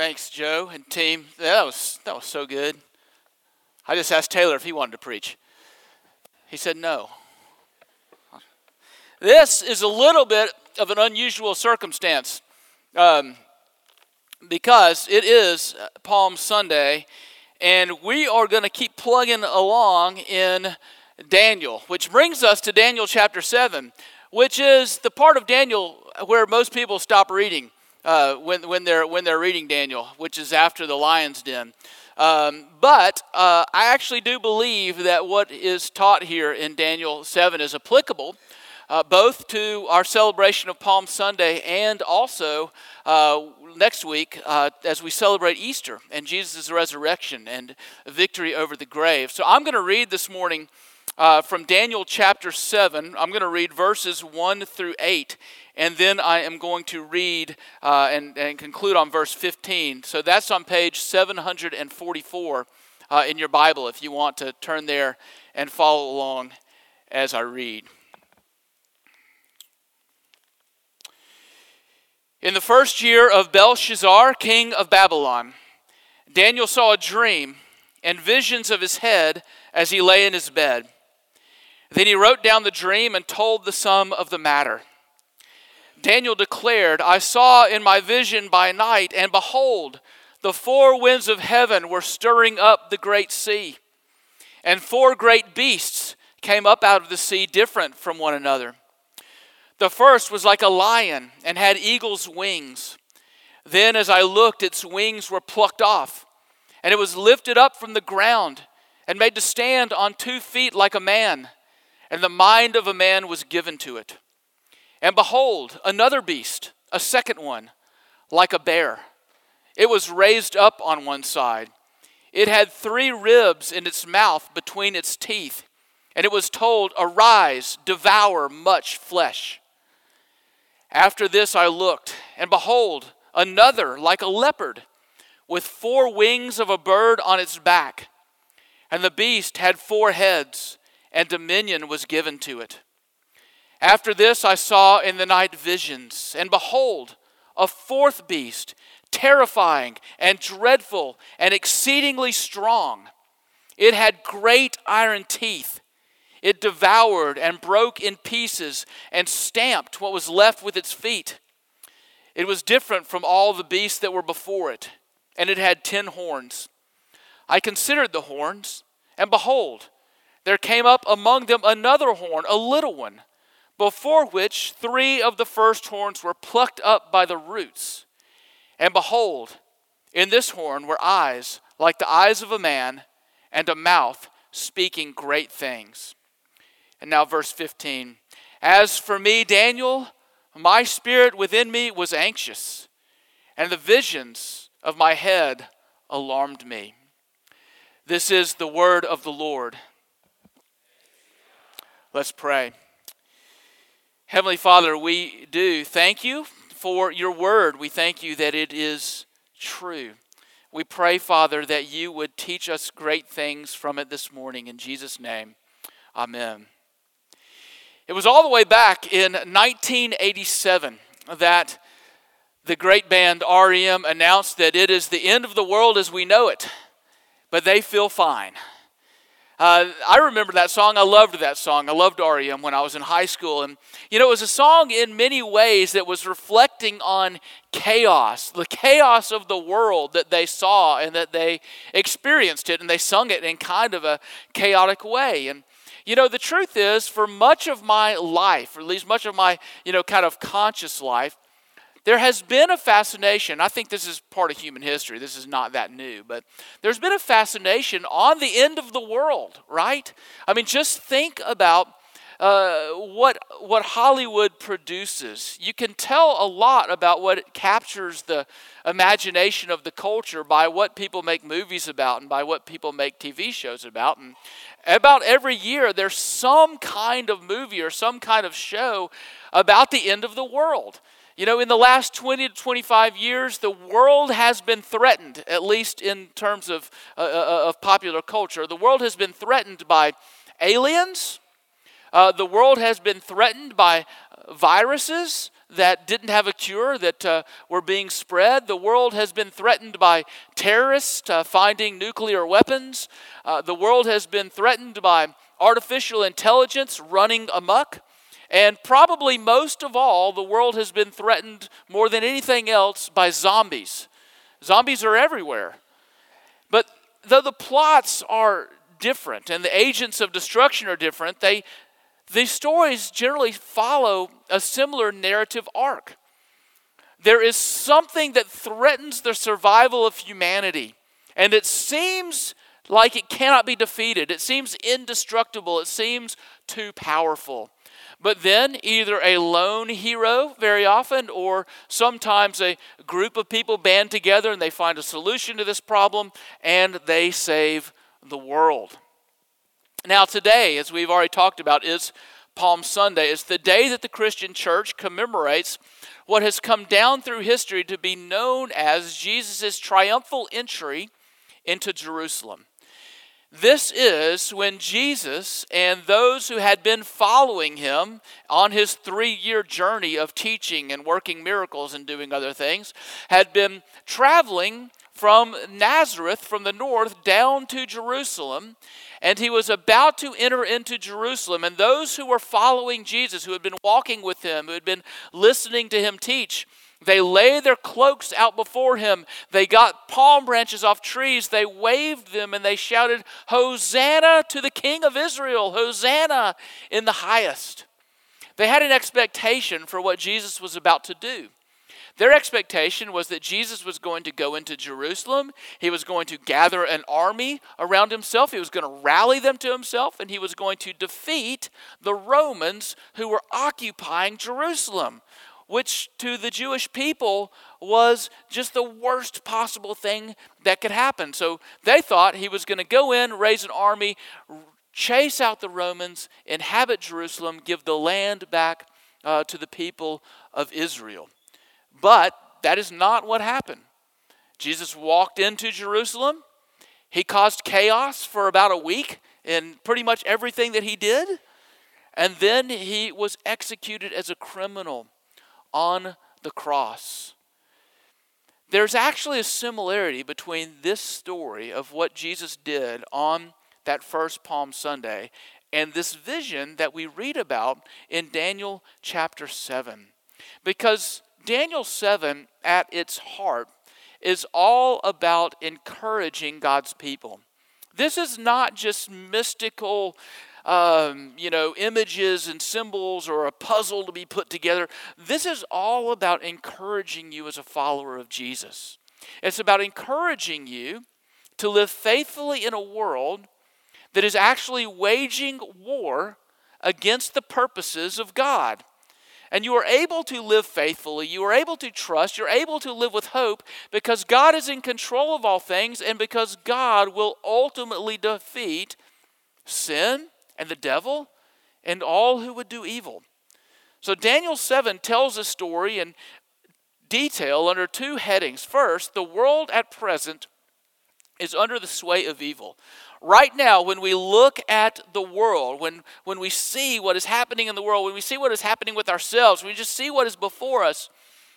Thanks, Joe and team. That was that was so good. I just asked Taylor if he wanted to preach. He said no. This is a little bit of an unusual circumstance um, because it is Palm Sunday, and we are going to keep plugging along in Daniel, which brings us to Daniel chapter 7, which is the part of Daniel where most people stop reading uh, when, when, they're, when they're reading Daniel, which is after the lion's den. Um, but uh, I actually do believe that what is taught here in Daniel 7 is applicable uh, both to our celebration of Palm Sunday and also uh, next week uh, as we celebrate Easter and Jesus' resurrection and victory over the grave. So I'm going to read this morning uh, from Daniel chapter 7. I'm going to read verses 1 through 8, and then I am going to read uh, and, and conclude on verse 15. So that's on page 744 uh, in your Bible if you want to turn there and follow along as I read. In the first year of Belshazzar, king of Babylon, Daniel saw a dream and visions of his head as he lay in his bed. Then he wrote down the dream and told the sum of the matter. Daniel declared, I saw in my vision by night, and behold, the four winds of heaven were stirring up the great sea. And four great beasts came up out of the sea, different from one another. The first was like a lion and had eagle's wings. Then, as I looked, its wings were plucked off, and it was lifted up from the ground and made to stand on two feet like a man, and the mind of a man was given to it. And behold, another beast, a second one, like a bear. It was raised up on one side. It had three ribs in its mouth between its teeth, and it was told, Arise, devour much flesh. After this I looked, and behold, another like a leopard, with four wings of a bird on its back. And the beast had four heads, and dominion was given to it. After this I saw in the night visions, and behold, a fourth beast, terrifying and dreadful and exceedingly strong. It had great iron teeth it devoured and broke in pieces and stamped what was left with its feet. It was different from all the beasts that were before it, and it had ten horns. I considered the horns, and behold, there came up among them another horn, a little one, before which three of the first horns were plucked up by the roots. And behold, in this horn were eyes like the eyes of a man, and a mouth speaking great things. And now, verse 15. As for me, Daniel, my spirit within me was anxious, and the visions of my head alarmed me. This is the word of the Lord. Let's pray. Heavenly Father, we do thank you for your word. We thank you that it is true. We pray, Father, that you would teach us great things from it this morning. In Jesus' name, amen. It was all the way back in 1987 that the great band REM announced that it is the end of the world as we know it, but they feel fine. Uh, I remember that song. I loved that song. I loved REM when I was in high school. And, you know, it was a song in many ways that was reflecting on chaos, the chaos of the world that they saw and that they experienced it. And they sung it in kind of a chaotic way. And, you know, the truth is, for much of my life, or at least much of my, you know, kind of conscious life, there has been a fascination. I think this is part of human history. This is not that new, but there's been a fascination on the end of the world, right? I mean, just think about uh, what what Hollywood produces. You can tell a lot about what captures the imagination of the culture by what people make movies about and by what people make TV shows about. And about every year, there's some kind of movie or some kind of show about the end of the world. You know, in the last 20 to 25 years, the world has been threatened, at least in terms of, uh, uh of popular culture. The world has been threatened by aliens, uh, the world has been threatened by viruses. that didn't have a cure that uh, were being spread. The world has been threatened by terrorists uh, finding nuclear weapons. Uh, the world has been threatened by artificial intelligence running amok. And probably most of all, the world has been threatened more than anything else by zombies. Zombies are everywhere. But though the plots are different and the agents of destruction are different, they, these stories generally follow a similar narrative arc. There is something that threatens the survival of humanity, and it seems like it cannot be defeated. It seems indestructible. It seems too powerful. But then, either a lone hero, very often, or sometimes a group of people band together and they find a solution to this problem and they save the world. Now, today, as we've already talked about, is Palm Sunday. It's the day that the Christian church commemorates what has come down through history to be known as Jesus' triumphal entry into Jerusalem. This is when Jesus and those who had been following him on his three year journey of teaching and working miracles and doing other things had been traveling from Nazareth, from the north, down to Jerusalem. And he was about to enter into Jerusalem. And those who were following Jesus, who had been walking with him, who had been listening to him teach, they lay their cloaks out before him. They got palm branches off trees. They waved them and they shouted, Hosanna to the King of Israel! Hosanna in the highest. They had an expectation for what Jesus was about to do. Their expectation was that Jesus was going to go into Jerusalem. He was going to gather an army around himself. He was going to rally them to himself, and he was going to defeat the Romans who were occupying Jerusalem which to the Jewish people was just the worst possible thing that could happen. So they thought he was going to go in, raise an army, chase out the Romans, inhabit Jerusalem, give the land back uh, to the people of Israel. But that is not what happened. Jesus walked into Jerusalem. He caused chaos for about a week in pretty much everything that he did. And then he was executed as a criminal on the cross. There's actually a similarity between this story of what Jesus did on that first Palm Sunday and this vision that we read about in Daniel chapter 7. Because Daniel 7, at its heart, is all about encouraging God's people. This is not just mystical um, you know, images and symbols or a puzzle to be put together. This is all about encouraging you as a follower of Jesus. It's about encouraging you to live faithfully in a world that is actually waging war against the purposes of God. And you are able to live faithfully, you are able to trust, you're able to live with hope because God is in control of all things and because God will ultimately defeat sin and the devil and all who would do evil. So Daniel 7 tells a story in detail under two headings. First, the world at present is under the sway of evil. Right now, when we look at the world, when, when we see what is happening in the world, when we see what is happening with ourselves, we just see what is before us,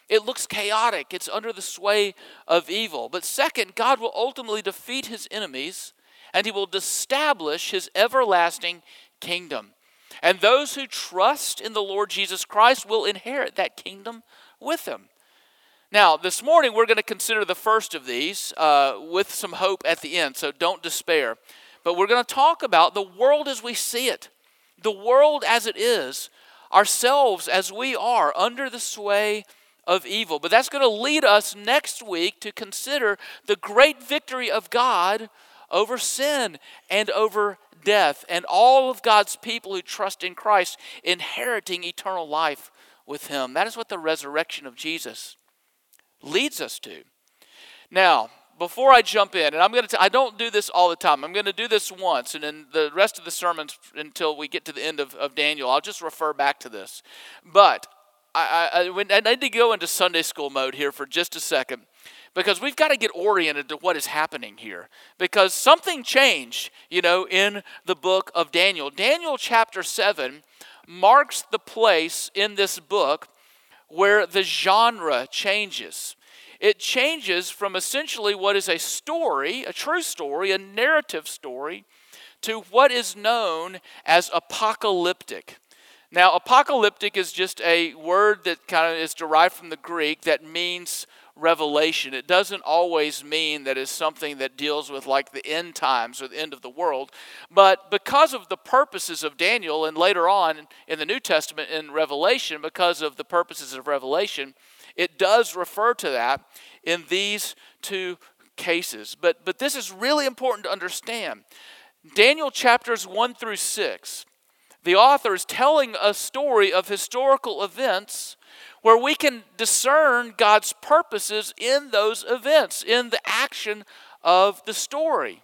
it looks chaotic. It's under the sway of evil. But second, God will ultimately defeat his enemies and he will establish his everlasting kingdom. And those who trust in the Lord Jesus Christ will inherit that kingdom with him. Now, this morning we're going to consider the first of these uh, with some hope at the end, so don't despair. But we're going to talk about the world as we see it, the world as it is, ourselves as we are under the sway of evil. But that's going to lead us next week to consider the great victory of God over sin and over death, and all of God's people who trust in Christ inheriting eternal life with Him. That is what the resurrection of Jesus leads us to. Now, before I jump in, and I'm going to, I don't do this all the time. I'm going to do this once, and then the rest of the sermons until we get to the end of, of Daniel, I'll just refer back to this. But I, I, I need to go into Sunday school mode here for just a second because we've got to get oriented to what is happening here because something changed, you know, in the book of Daniel. Daniel chapter 7 marks the place in this book where the genre changes. It changes from essentially what is a story, a true story, a narrative story, to what is known as apocalyptic. Now, apocalyptic is just a word that kind of is derived from the Greek that means revelation. It doesn't always mean that it's something that deals with like the end times or the end of the world. But because of the purposes of Daniel and later on in the New Testament in Revelation, because of the purposes of Revelation, it does refer to that in these two cases. But, but this is really important to understand. Daniel chapters 1 through 6, the author is telling a story of historical events where we can discern God's purposes in those events, in the action of the story.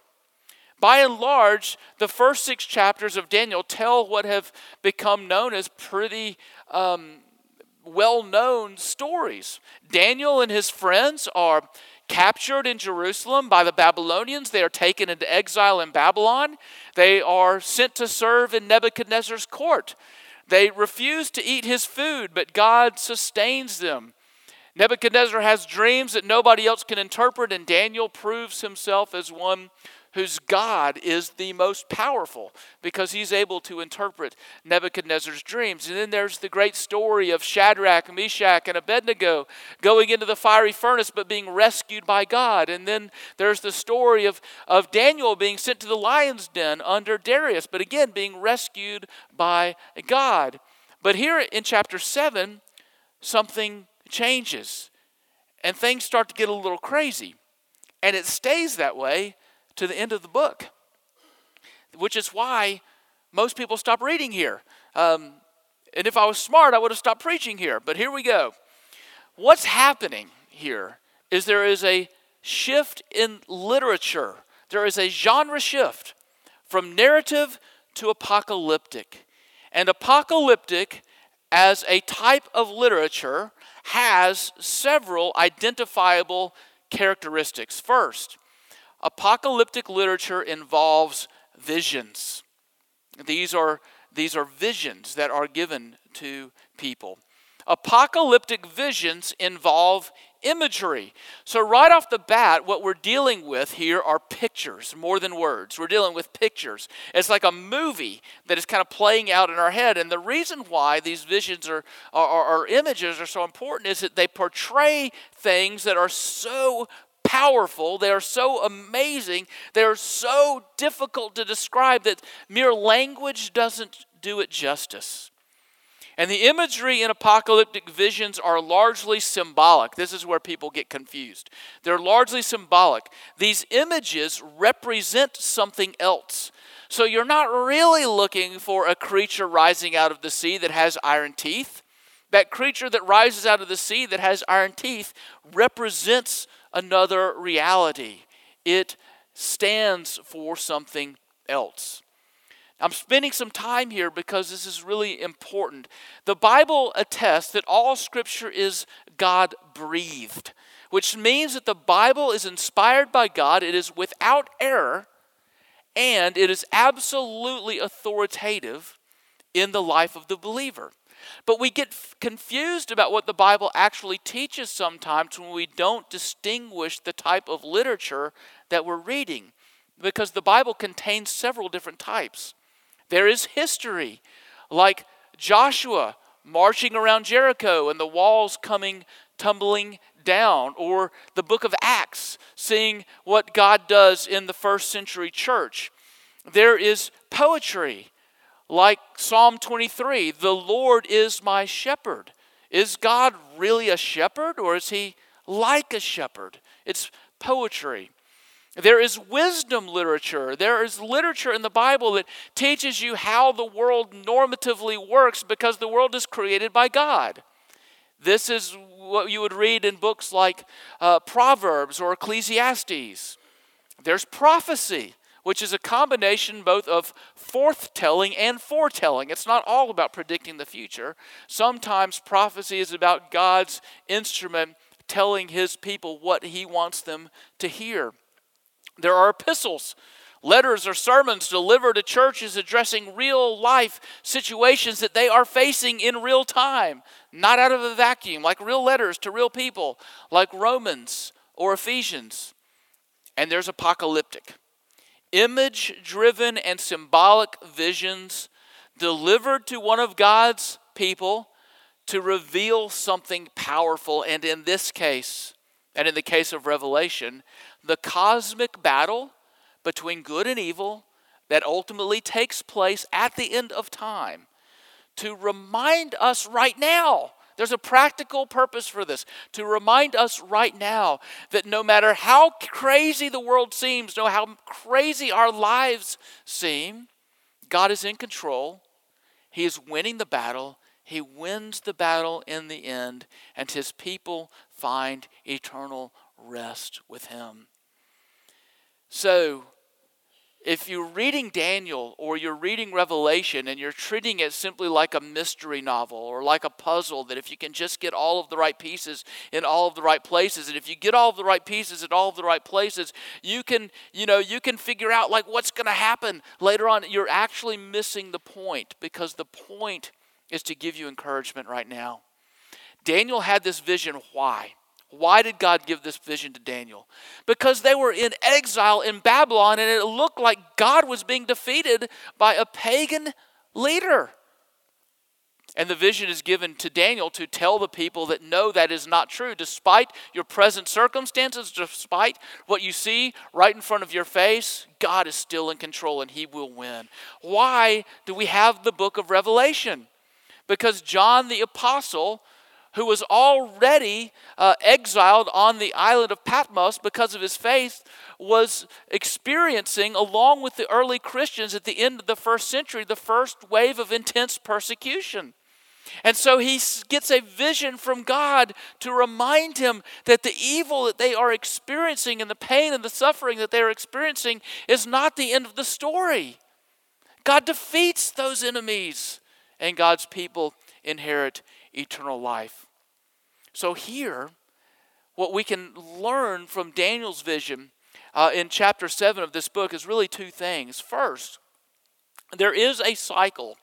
By and large, the first six chapters of Daniel tell what have become known as pretty um, well known stories. Daniel and his friends are captured in Jerusalem by the Babylonians. They are taken into exile in Babylon. They are sent to serve in Nebuchadnezzar's court. They refuse to eat his food, but God sustains them. Nebuchadnezzar has dreams that nobody else can interpret, and Daniel proves himself as one whose God is the most powerful because he's able to interpret Nebuchadnezzar's dreams. And then there's the great story of Shadrach, Meshach, and Abednego going into the fiery furnace but being rescued by God. And then there's the story of, of Daniel being sent to the lion's den under Darius, but again being rescued by God. But here in chapter 7, something changes and things start to get a little crazy. And it stays that way to the end of the book, which is why most people stop reading here. Um, and if I was smart, I would have stopped preaching here. But here we go. What's happening here is there is a shift in literature, there is a genre shift from narrative to apocalyptic. And apocalyptic, as a type of literature, has several identifiable characteristics. First, Apocalyptic literature involves visions. These are, these are visions that are given to people. Apocalyptic visions involve imagery. So, right off the bat, what we're dealing with here are pictures more than words. We're dealing with pictures. It's like a movie that is kind of playing out in our head. And the reason why these visions are, are, images are so important is that they portray things that are so powerful, they are so amazing, they are so difficult to describe that mere language doesn't do it justice. And the imagery in apocalyptic visions are largely symbolic. This is where people get confused. They're largely symbolic. These images represent something else. So you're not really looking for a creature rising out of the sea that has iron teeth. That creature that rises out of the sea that has iron teeth represents another reality, it stands for something else. I'm spending some time here because this is really important. The Bible attests that all scripture is God breathed, which means that the Bible is inspired by God, it is without error, and it is absolutely authoritative in the life of the believer. But we get confused about what the Bible actually teaches sometimes when we don't distinguish the type of literature that we're reading, because the Bible contains several different types. There is history, like Joshua marching around Jericho and the walls coming tumbling down, or the book of Acts, seeing what God does in the first century church. There is poetry like Psalm 23 the Lord is my shepherd. Is God really a shepherd or is he like a shepherd? It's poetry. There is wisdom literature. There is literature in the Bible that teaches you how the world normatively works because the world is created by God. This is what you would read in books like uh, Proverbs or Ecclesiastes. There's prophecy which is a combination both of forthtelling and foretelling. It's not all about predicting the future. Sometimes prophecy is about God's instrument telling his people what he wants them to hear. There are epistles, letters or sermons delivered to churches addressing real life situations that they are facing in real time. not out of a vacuum, like real letters to real people, like Romans or Ephesians. And there's apocalyptic. Image driven and symbolic visions delivered to one of God's people to reveal something powerful. And in this case, and in the case of Revelation, the cosmic battle between good and evil that ultimately takes place at the end of time to remind us right now. There's a practical purpose for this to remind us right now that no matter how crazy the world seems, no how crazy our lives seem, God is in control. He is winning the battle. He wins the battle in the end, and his people find eternal rest with him. So, if you're reading Daniel or you're reading Revelation and you're treating it simply like a mystery novel or like a puzzle, that if you can just get all of the right pieces in all of the right places, and if you get all of the right pieces in all of the right places, you can, you know, you can figure out like what's going to happen later on. You're actually missing the point because the point is to give you encouragement right now. Daniel had this vision. Why? Why did God give this vision to Daniel? Because they were in exile in Babylon and it looked like God was being defeated by a pagan leader. And the vision is given to Daniel to tell the people that no, that is not true. Despite your present circumstances, despite what you see right in front of your face, God is still in control and he will win. Why do we have the book of Revelation? Because John the Apostle who was already uh, exiled on the island of Patmos because of his faith, was experiencing, along with the early Christians at the end of the first century, the first wave of intense persecution. And so he gets a vision from God to remind him that the evil that they are experiencing and the pain and the suffering that they are experiencing is not the end of the story. God defeats those enemies, and God's people inherit eternal life. So, here, what we can learn from Daniel's vision uh, in chapter 7 of this book is really two things. First, there is a cycle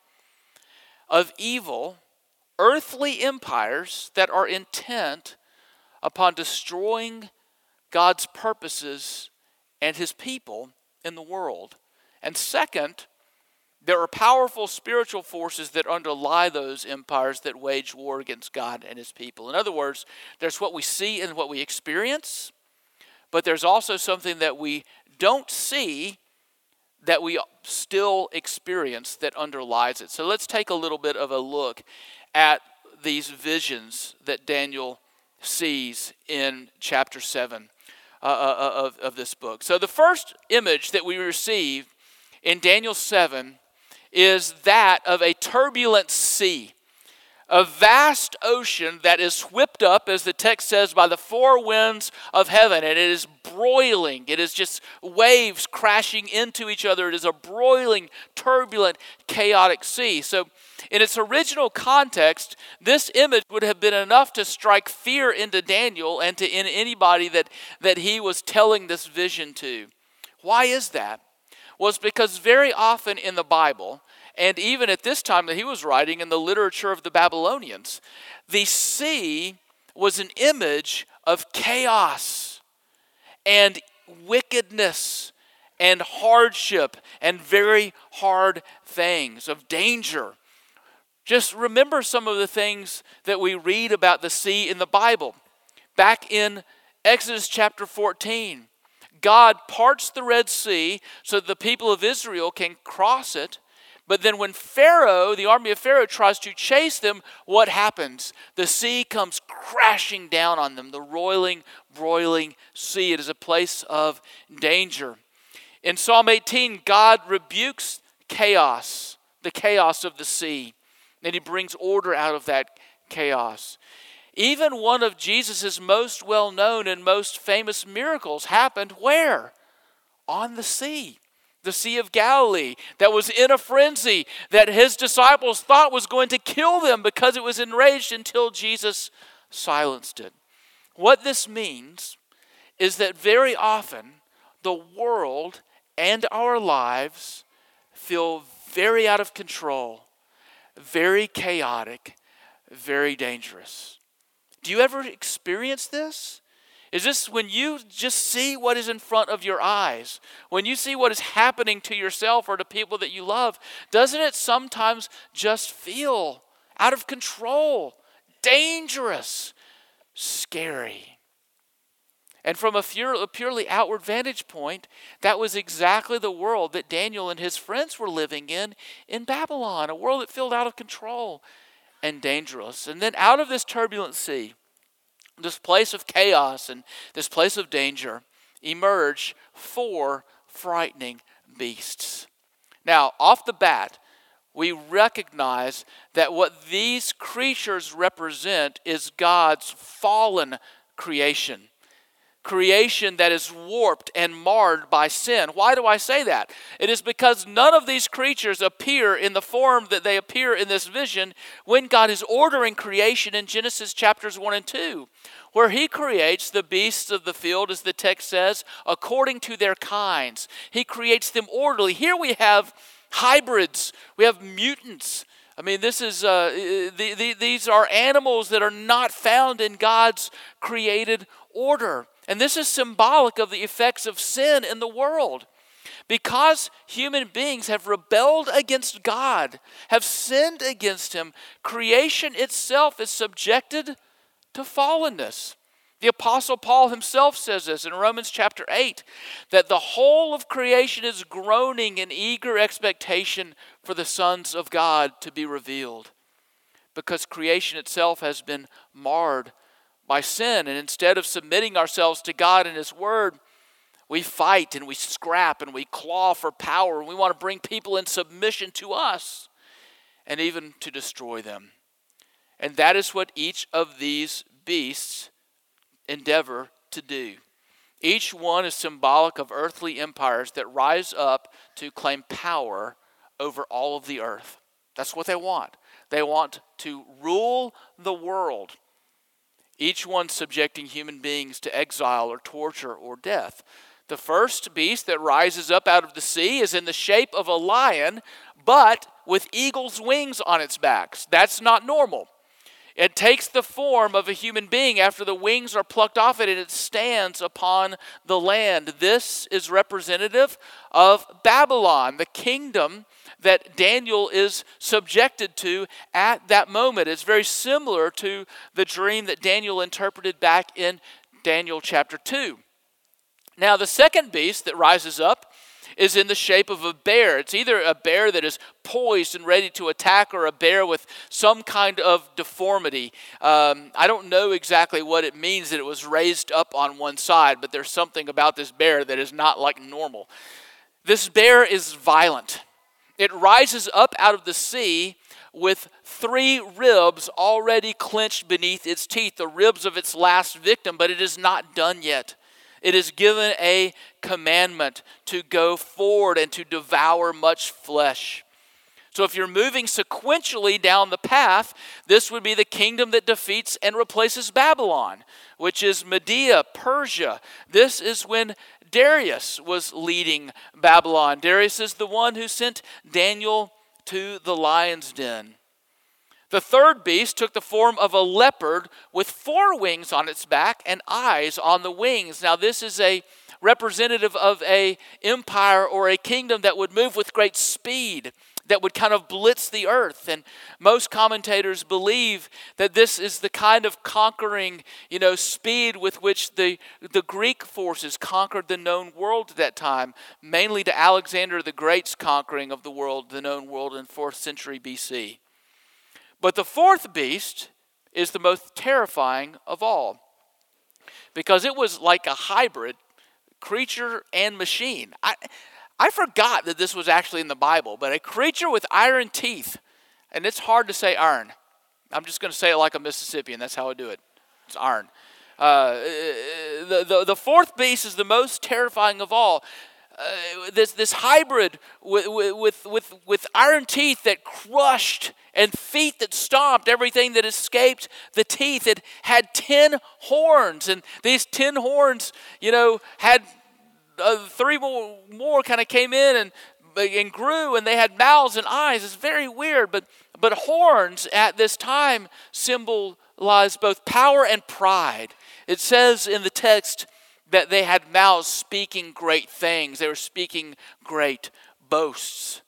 of evil, earthly empires that are intent upon destroying God's purposes and his people in the world. And second, there are powerful spiritual forces that underlie those empires that wage war against God and his people. In other words, there's what we see and what we experience, but there's also something that we don't see that we still experience that underlies it. So let's take a little bit of a look at these visions that Daniel sees in chapter 7 uh, uh, uh of, of this book. So the first image that we receive in Daniel 7 is that of a turbulent sea, a vast ocean that is whipped up, as the text says, by the four winds of heaven, and it is broiling. It is just waves crashing into each other. It is a broiling, turbulent, chaotic sea. So, in its original context, this image would have been enough to strike fear into Daniel and to in anybody that, that he was telling this vision to. Why is that? Was because very often in the Bible, and even at this time that he was writing in the literature of the Babylonians, the sea was an image of chaos and wickedness and hardship and very hard things, of danger. Just remember some of the things that we read about the sea in the Bible. Back in Exodus chapter 14, God parts the Red Sea so the people of Israel can cross it. But then, when Pharaoh, the army of Pharaoh, tries to chase them, what happens? The sea comes crashing down on them, the roiling, broiling sea. It is a place of danger. In Psalm 18, God rebukes chaos, the chaos of the sea, and he brings order out of that chaos. Even one of Jesus' most well known and most famous miracles happened where? On the sea. The Sea of Galilee, that was in a frenzy, that his disciples thought was going to kill them because it was enraged until Jesus silenced it. What this means is that very often the world and our lives feel very out of control, very chaotic, very dangerous. Do you ever experience this? Is this when you just see what is in front of your eyes? When you see what is happening to yourself or to people that you love, doesn't it sometimes just feel out of control, dangerous, scary? And from a, purely outward vantage point, that was exactly the world that Daniel and his friends were living in in Babylon, a world that felt out of control and dangerous. And then out of this turbulent sea, this place of chaos and this place of danger emerge four frightening beasts. Now, off the bat, we recognize that what these creatures represent is God's fallen creation creation that is warped and marred by sin. Why do I say that? It is because none of these creatures appear in the form that they appear in this vision when God is ordering creation in Genesis chapters 1 and 2, where He creates the beasts of the field, as the text says, according to their kinds. He creates them orderly. Here we have hybrids, we have mutants. I mean, this is uh, the, the, these are animals that are not found in God's created order. And this is symbolic of the effects of sin in the world. Because human beings have rebelled against God, have sinned against Him, creation itself is subjected to fallenness. The Apostle Paul himself says this in Romans chapter 8 that the whole of creation is groaning in eager expectation for the sons of God to be revealed. Because creation itself has been marred by sin. And instead of submitting ourselves to God and His Word, we fight and we scrap and we claw for power. And we want to bring people in submission to us and even to destroy them. And that is what each of these beasts endeavor to do. Each one is symbolic of earthly empires that rise up to claim power over all of the earth. That's what they want. They want to rule the world each one subjecting human beings to exile or torture or death. The first beast that rises up out of the sea is in the shape of a lion, but with eagle's wings on its backs. That's not normal. It takes the form of a human being after the wings are plucked off it and it stands upon the land. This is representative of Babylon, the kingdom that Daniel is subjected to at that moment. It's very similar to the dream that Daniel interpreted back in Daniel chapter 2. Now, the second beast that rises up is in the shape of a bear. It's either a bear that is poised and ready to attack or a bear with some kind of deformity. Um, I don't know exactly what it means that it was raised up on one side, but there's something about this bear that is not like normal. This bear is violent. It rises up out of the sea with three ribs already clenched beneath its teeth, the ribs of its last victim, but it is not done yet. It is given a commandment to go forward and to devour much flesh. So, if you're moving sequentially down the path, this would be the kingdom that defeats and replaces Babylon, which is Media, Persia. This is when Darius was leading Babylon. Darius is the one who sent Daniel to the lion's den. The third beast took the form of a leopard with four wings on its back and eyes on the wings. Now, this is a representative of a empire or a kingdom that would move with great speed that would kind of blitz the earth. And most commentators believe that this is the kind of conquering, you know, speed with which the, the Greek forces conquered the known world at that time, mainly to Alexander the Great's conquering of the world, the known world in 4th century BC. But the fourth beast is the most terrifying of all because it was like a hybrid creature and machine. I, I forgot that this was actually in the Bible, but a creature with iron teeth, and it's hard to say iron. I'm just going to say it like a Mississippian. That's how I do it. It's iron. Uh, the, the, the fourth beast is the most terrifying of all. Uh, this, this hybrid with, with, with, with iron teeth that crushed and feet that stomped everything that escaped the teeth. It had 10 horns, and these 10 horns, you know, had uh, three more, more kind of came in and and grew, and they had mouths and eyes. It's very weird, but but horns at this time symbolized both power and pride. It says in the text that they had mouths speaking great things. They were speaking great boasts.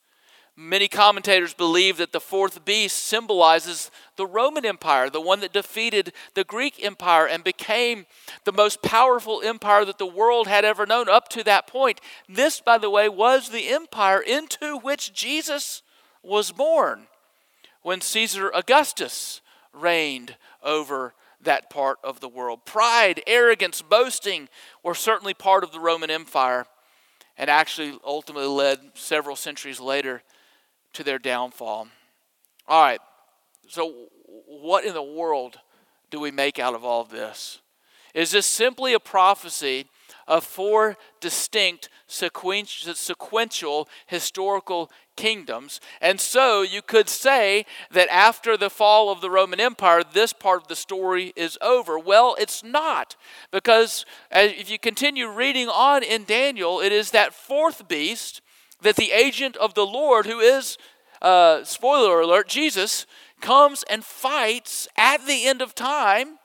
Many commentators believe that the fourth beast symbolizes the Roman Empire, the one that defeated the Greek Empire and became the most powerful empire that the world had ever known up to that point. This, by the way, was the empire into which Jesus was born when Caesar Augustus reigned over that part of the world. Pride, arrogance, boasting were certainly part of the Roman Empire and actually ultimately led several centuries later to their downfall. All right, so what in the world do we make out of all of this? Is this simply a prophecy of four distinct sequential historical kingdoms. And so you could say that after the fall of the Roman Empire, this part of the story is over. Well, it's not, because if you continue reading on in Daniel, it is that fourth beast that the agent of the Lord, who is, uh, spoiler alert, Jesus, comes and fights at the end of time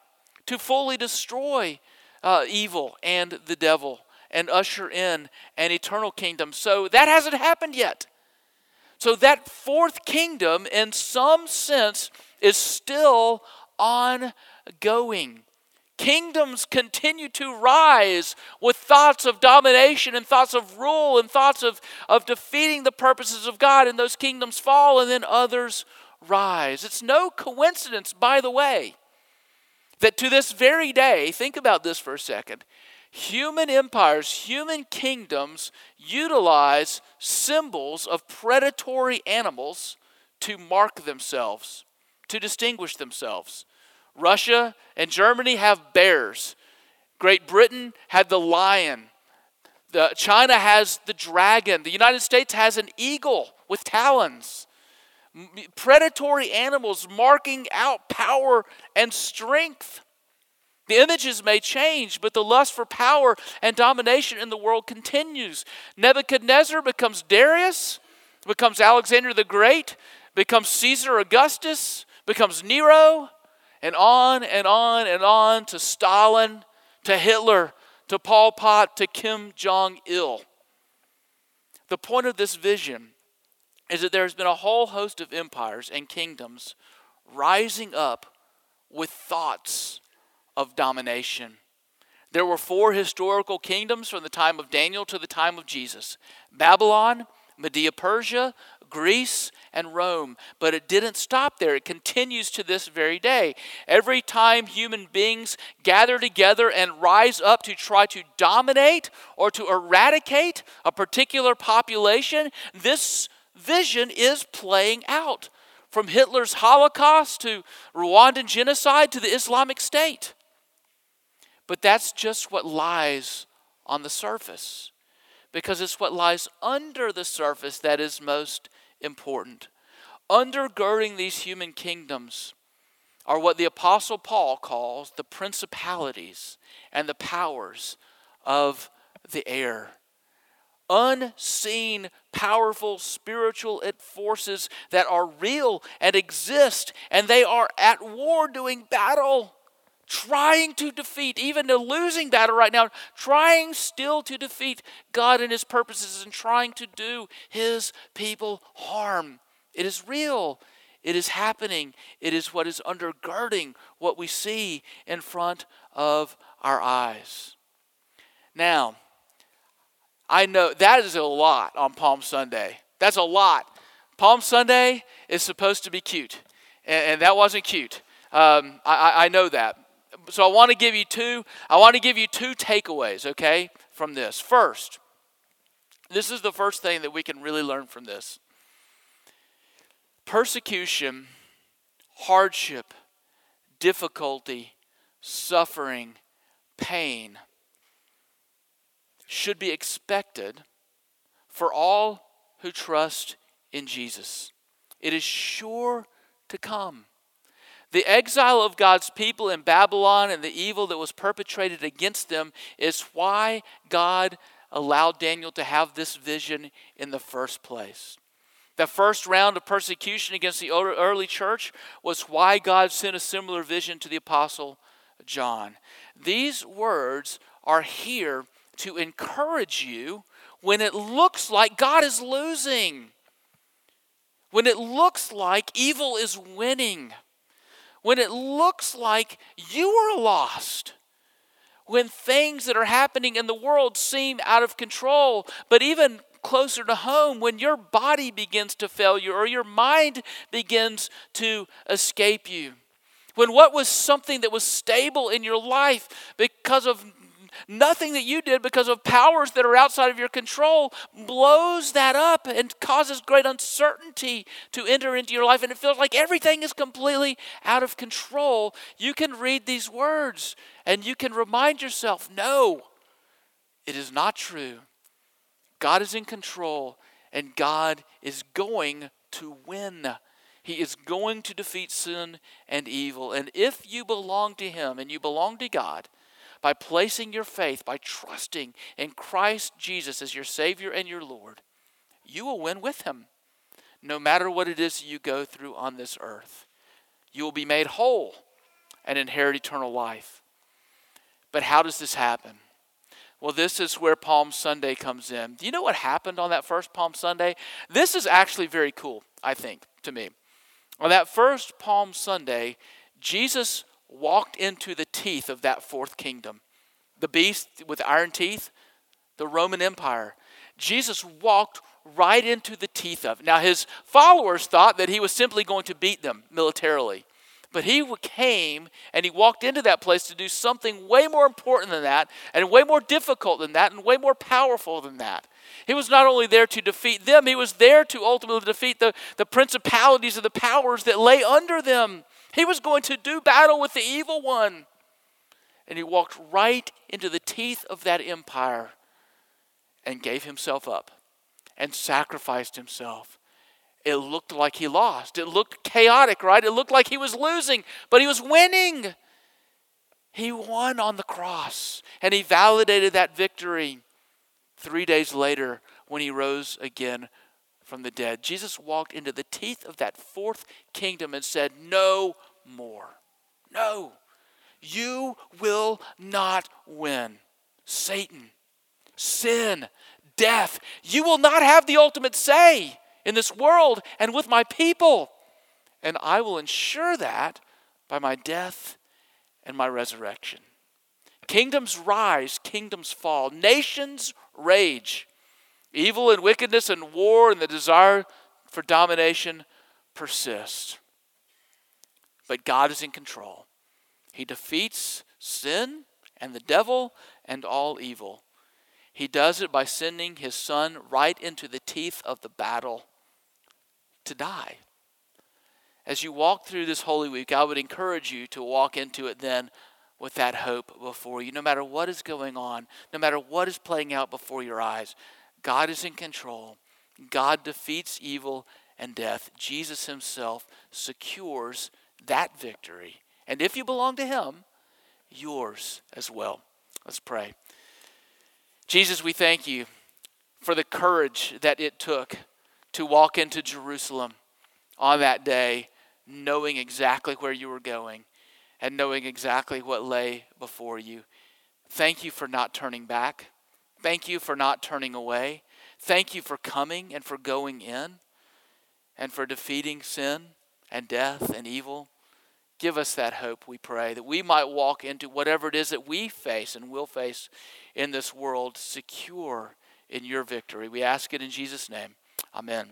to fully destroy uh, evil and the devil and usher in an eternal kingdom. So that hasn't happened yet. So that fourth kingdom, in some sense, is still ongoing. Kingdoms continue to rise with thoughts of domination and thoughts of rule and thoughts of, of defeating the purposes of God, and those kingdoms fall and then others rise. It's no coincidence, by the way, that to this very day, think about this for a second, human empires, human kingdoms utilize symbols of predatory animals to mark themselves, to distinguish themselves. Russia and Germany have bears. Great Britain had the lion. The, China has the dragon. The United States has an eagle with talons. Predatory animals marking out power and strength. The images may change, but the lust for power and domination in the world continues. Nebuchadnezzar becomes Darius, becomes Alexander the Great, becomes Caesar Augustus, becomes Nero, and on and on and on to Stalin, to Hitler, to Pol Pot, to Kim Jong il. The point of this vision is that there has been a whole host of empires and kingdoms rising up with thoughts of domination. There were four historical kingdoms from the time of Daniel to the time of Jesus Babylon, Media Persia, Greece, and Rome. But it didn't stop there. It continues to this very day. Every time human beings gather together and rise up to try to dominate or to eradicate a particular population, this vision is playing out. From Hitler's Holocaust to Rwandan genocide to the Islamic State. But that's just what lies on the surface because it's what lies under the surface that is most important. Undergirding these human kingdoms are what the Apostle Paul calls the principalities and the powers of the air. Unseen, powerful spiritual forces that are real and exist, and they are at war doing battle trying to defeat, even a losing battle right now, trying still to defeat God and His purposes and trying to do His people harm. It is real. It is happening. It is what is undergirding what we see in front of our eyes. Now, I know that is a lot on Palm Sunday. That's a lot. Palm Sunday is supposed to be cute, and, and that wasn't cute. Um, I, I know that so I want to give you two, I want to give you two takeaways, okay, from this. First, this is the first thing that we can really learn from this. Persecution, hardship, difficulty, suffering, pain should be expected for all who trust in Jesus. It is sure to come. The exile of God's people in Babylon and the evil that was perpetrated against them is why God allowed Daniel to have this vision in the first place. The first round of persecution against the early church was why God sent a similar vision to the apostle John. These words are here to encourage you when it looks like God is losing, when it looks like evil is winning, when it looks like you are lost. When things that are happening in the world seem out of control, but even closer to home, when your body begins to fail you or your mind begins to escape you. When what was something that was stable in your life because of nothing that you did because of powers that are outside of your control blows that up and causes great uncertainty to enter into your life. And it feels like everything is completely out of control. You can read these words and you can remind yourself no it is not true. God is in control and god is going to win. He is going to defeat sin and evil. And if you belong to Him and you belong to God, by placing your faith, by trusting in Christ Jesus as your Savior and your Lord, you will win with Him, no matter what it is you go through on this earth. You will be made whole and inherit eternal life. But how does this happen? Well, this is where Palm Sunday comes in. Do you know what happened on that first Palm Sunday? This is actually very cool, I think, to me. On that first Palm Sunday, Jesus walked into the teeth of that fourth kingdom. The beast with iron teeth, the Roman Empire. Jesus walked right into the teeth of. Now, his followers thought that he was simply going to beat them militarily. But he came and he walked into that place to do something way more important than that, and way more difficult than that, and way more powerful than that. He was not only there to defeat them, he was there to ultimately defeat the, the principalities and the powers that lay under them. He was going to do battle with the evil one. And he walked right into the teeth of that empire and gave himself up and sacrificed himself. It looked like he lost. It looked chaotic, right? It looked like he was losing, but he was winning. He won on the cross and he validated that victory three days later when he rose again from the dead. Jesus walked into the teeth of that fourth kingdom and said, No more. No. You will not win. Satan, sin, death. You will not have the ultimate say in this world and with my people. And I will ensure that by my death and my resurrection. Kingdoms rise, kingdoms fall, nations rage. Evil and wickedness and war and the desire for domination persist. But God is in control. He defeats sin and the devil and all evil. He does it by sending his son right into the teeth of the battle to die. As you walk through this Holy Week, I would encourage you to walk into it then with that hope before you. No matter what is going on, no matter what is playing out before your eyes, God is in control. God defeats evil and death. Jesus himself secures that victory. And if you belong to him, yours as well. Let's pray. Jesus, we thank you for the courage that it took to walk into Jerusalem on that day, knowing exactly where you were going and knowing exactly what lay before you. Thank you for not turning back. Thank you for not turning away. Thank you for coming and for going in and for defeating sin and death and evil. Give us that hope, we pray, that we might walk into whatever it is that we face and will face in this world secure in your victory. We ask it in Jesus' name. Amen.